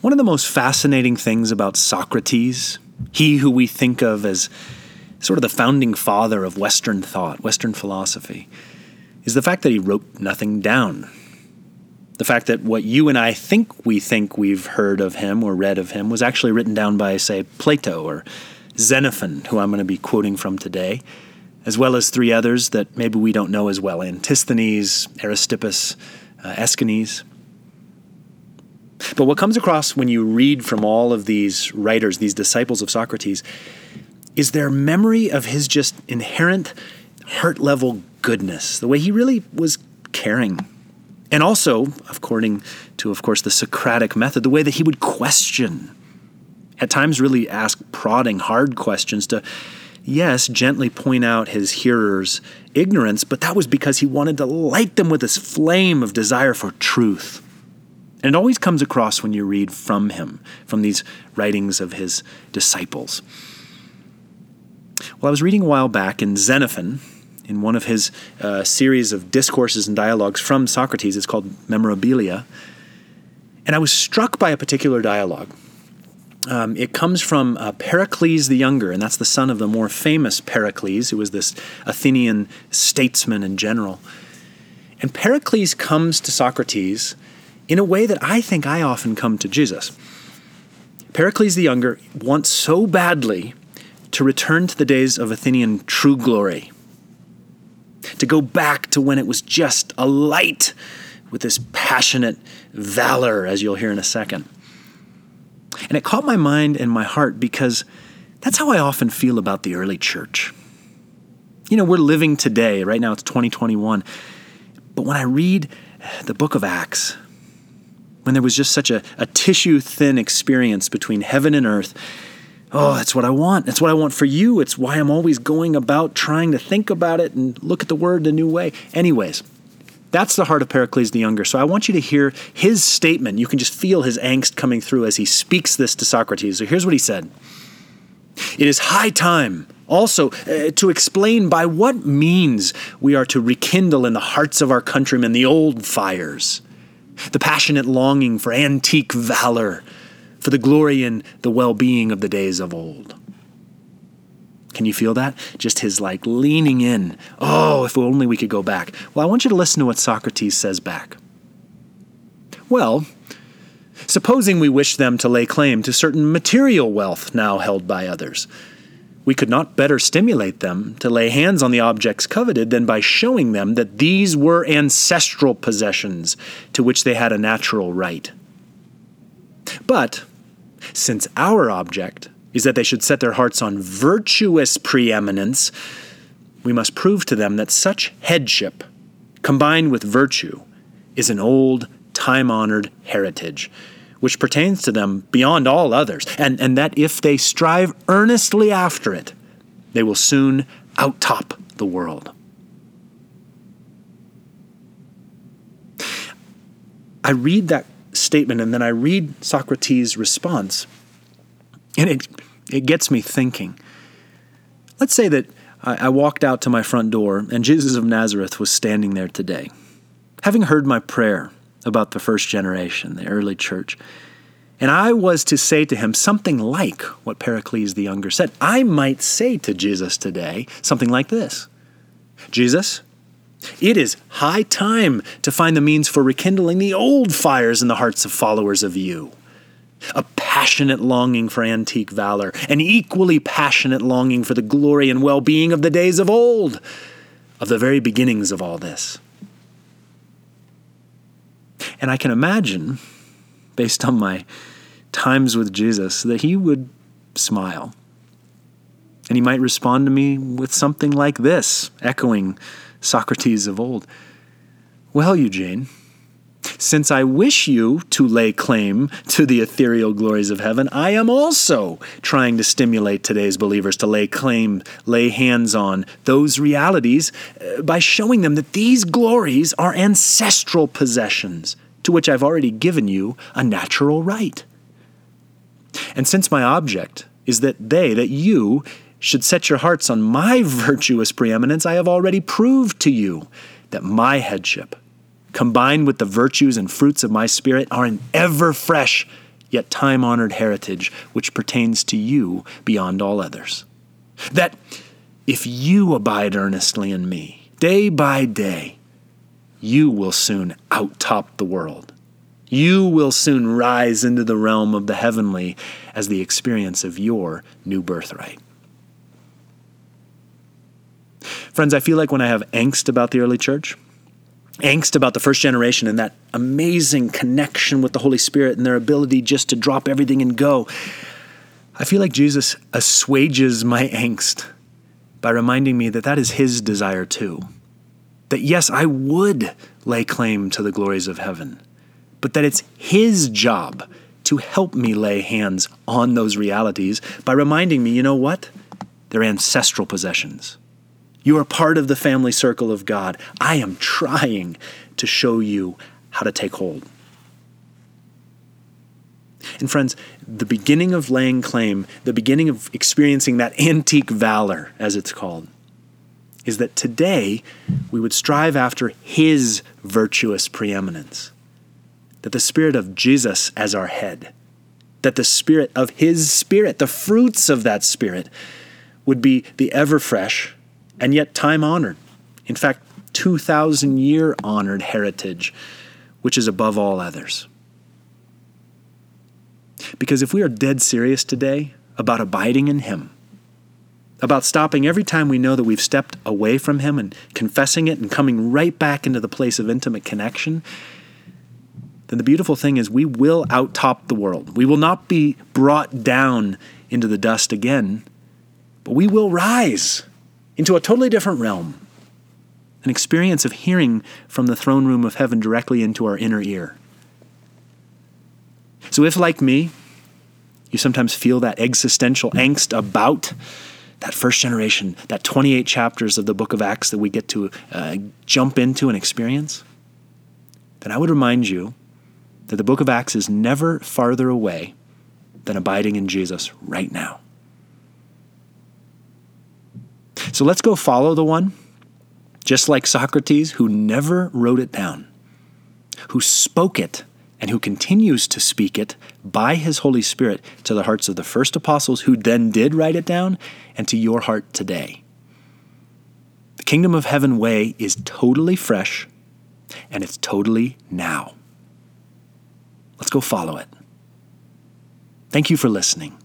One of the most fascinating things about Socrates, he who we think of as sort of the founding father of Western thought, Western philosophy, is the fact that he wrote nothing down. The fact that what you and I think we think we've heard of him or read of him was actually written down by, say, Plato or Xenophon, who I'm going to be quoting from today, as well as three others that maybe we don't know as well Antisthenes, Aristippus, uh, Aeschines. But what comes across when you read from all of these writers, these disciples of Socrates, is their memory of his just inherent heart level goodness, the way he really was caring. And also, according to, of course, the Socratic method, the way that he would question, at times really ask prodding, hard questions to, yes, gently point out his hearers' ignorance, but that was because he wanted to light them with this flame of desire for truth. And it always comes across when you read from him, from these writings of his disciples. Well, I was reading a while back in Xenophon, in one of his uh, series of discourses and dialogues from Socrates. It's called Memorabilia. And I was struck by a particular dialogue. Um, it comes from uh, Pericles the Younger, and that's the son of the more famous Pericles, who was this Athenian statesman and general. And Pericles comes to Socrates in a way that I think I often come to Jesus. Pericles the Younger wants so badly to return to the days of Athenian true glory, to go back to when it was just alight with this passionate valor, as you'll hear in a second. And it caught my mind and my heart because that's how I often feel about the early church. You know, we're living today, right now it's 2021. But when I read the book of Acts, when there was just such a, a tissue thin experience between heaven and earth. Oh, that's what I want. That's what I want for you. It's why I'm always going about trying to think about it and look at the word a new way. Anyways, that's the heart of Pericles the Younger. So I want you to hear his statement. You can just feel his angst coming through as he speaks this to Socrates. So here's what he said It is high time also uh, to explain by what means we are to rekindle in the hearts of our countrymen the old fires the passionate longing for antique valor, for the glory and the well being of the days of old. Can you feel that? Just his like leaning in. Oh, if only we could go back. Well, I want you to listen to what Socrates says back. Well, supposing we wish them to lay claim to certain material wealth now held by others we could not better stimulate them to lay hands on the objects coveted than by showing them that these were ancestral possessions to which they had a natural right. But, since our object is that they should set their hearts on virtuous preeminence, we must prove to them that such headship, combined with virtue, is an old, time honored heritage which pertains to them beyond all others, and, and that if they strive earnestly after it, they will soon outtop the world. I read that statement and then I read Socrates' response, and it, it gets me thinking. Let's say that I, I walked out to my front door and Jesus of Nazareth was standing there today. Having heard my prayer, about the first generation, the early church. And I was to say to him something like what Pericles the Younger said. I might say to Jesus today something like this Jesus, it is high time to find the means for rekindling the old fires in the hearts of followers of you. A passionate longing for antique valor, an equally passionate longing for the glory and well being of the days of old, of the very beginnings of all this. And I can imagine, based on my times with Jesus, that he would smile. And he might respond to me with something like this, echoing Socrates of old Well, Eugene, since I wish you to lay claim to the ethereal glories of heaven, I am also trying to stimulate today's believers to lay claim, lay hands on those realities uh, by showing them that these glories are ancestral possessions to which I've already given you a natural right. And since my object is that they, that you, should set your hearts on my virtuous preeminence, I have already proved to you that my headship, combined with the virtues and fruits of my spirit, are an ever fresh yet time honored heritage which pertains to you beyond all others. That if you abide earnestly in me, day by day, you will soon outtop the world. You will soon rise into the realm of the heavenly as the experience of your new birthright. Friends, I feel like when I have angst about the early church, angst about the first generation and that amazing connection with the Holy Spirit and their ability just to drop everything and go, I feel like Jesus assuages my angst by reminding me that that is his desire too. That yes, I would lay claim to the glories of heaven, but that it's his job to help me lay hands on those realities by reminding me, you know what? They're ancestral possessions. You are part of the family circle of God. I am trying to show you how to take hold. And friends, the beginning of laying claim, the beginning of experiencing that antique valor, as it's called, is that today we would strive after His virtuous preeminence. That the Spirit of Jesus as our head, that the Spirit of His Spirit, the fruits of that Spirit, would be the ever fresh and yet time honored. In fact, 2,000 year honored heritage, which is above all others. Because if we are dead serious today about abiding in Him, about stopping every time we know that we've stepped away from Him and confessing it and coming right back into the place of intimate connection, then the beautiful thing is we will outtop the world. We will not be brought down into the dust again, but we will rise into a totally different realm an experience of hearing from the throne room of heaven directly into our inner ear. So, if like me, you sometimes feel that existential angst about that first generation, that 28 chapters of the book of Acts that we get to uh, jump into and experience, then I would remind you that the book of Acts is never farther away than abiding in Jesus right now. So let's go follow the one, just like Socrates, who never wrote it down, who spoke it, and who continues to speak it by his Holy Spirit to the hearts of the first apostles who then did write it down and to your heart today. The kingdom of heaven way is totally fresh and it's totally now. Let's go follow it. Thank you for listening.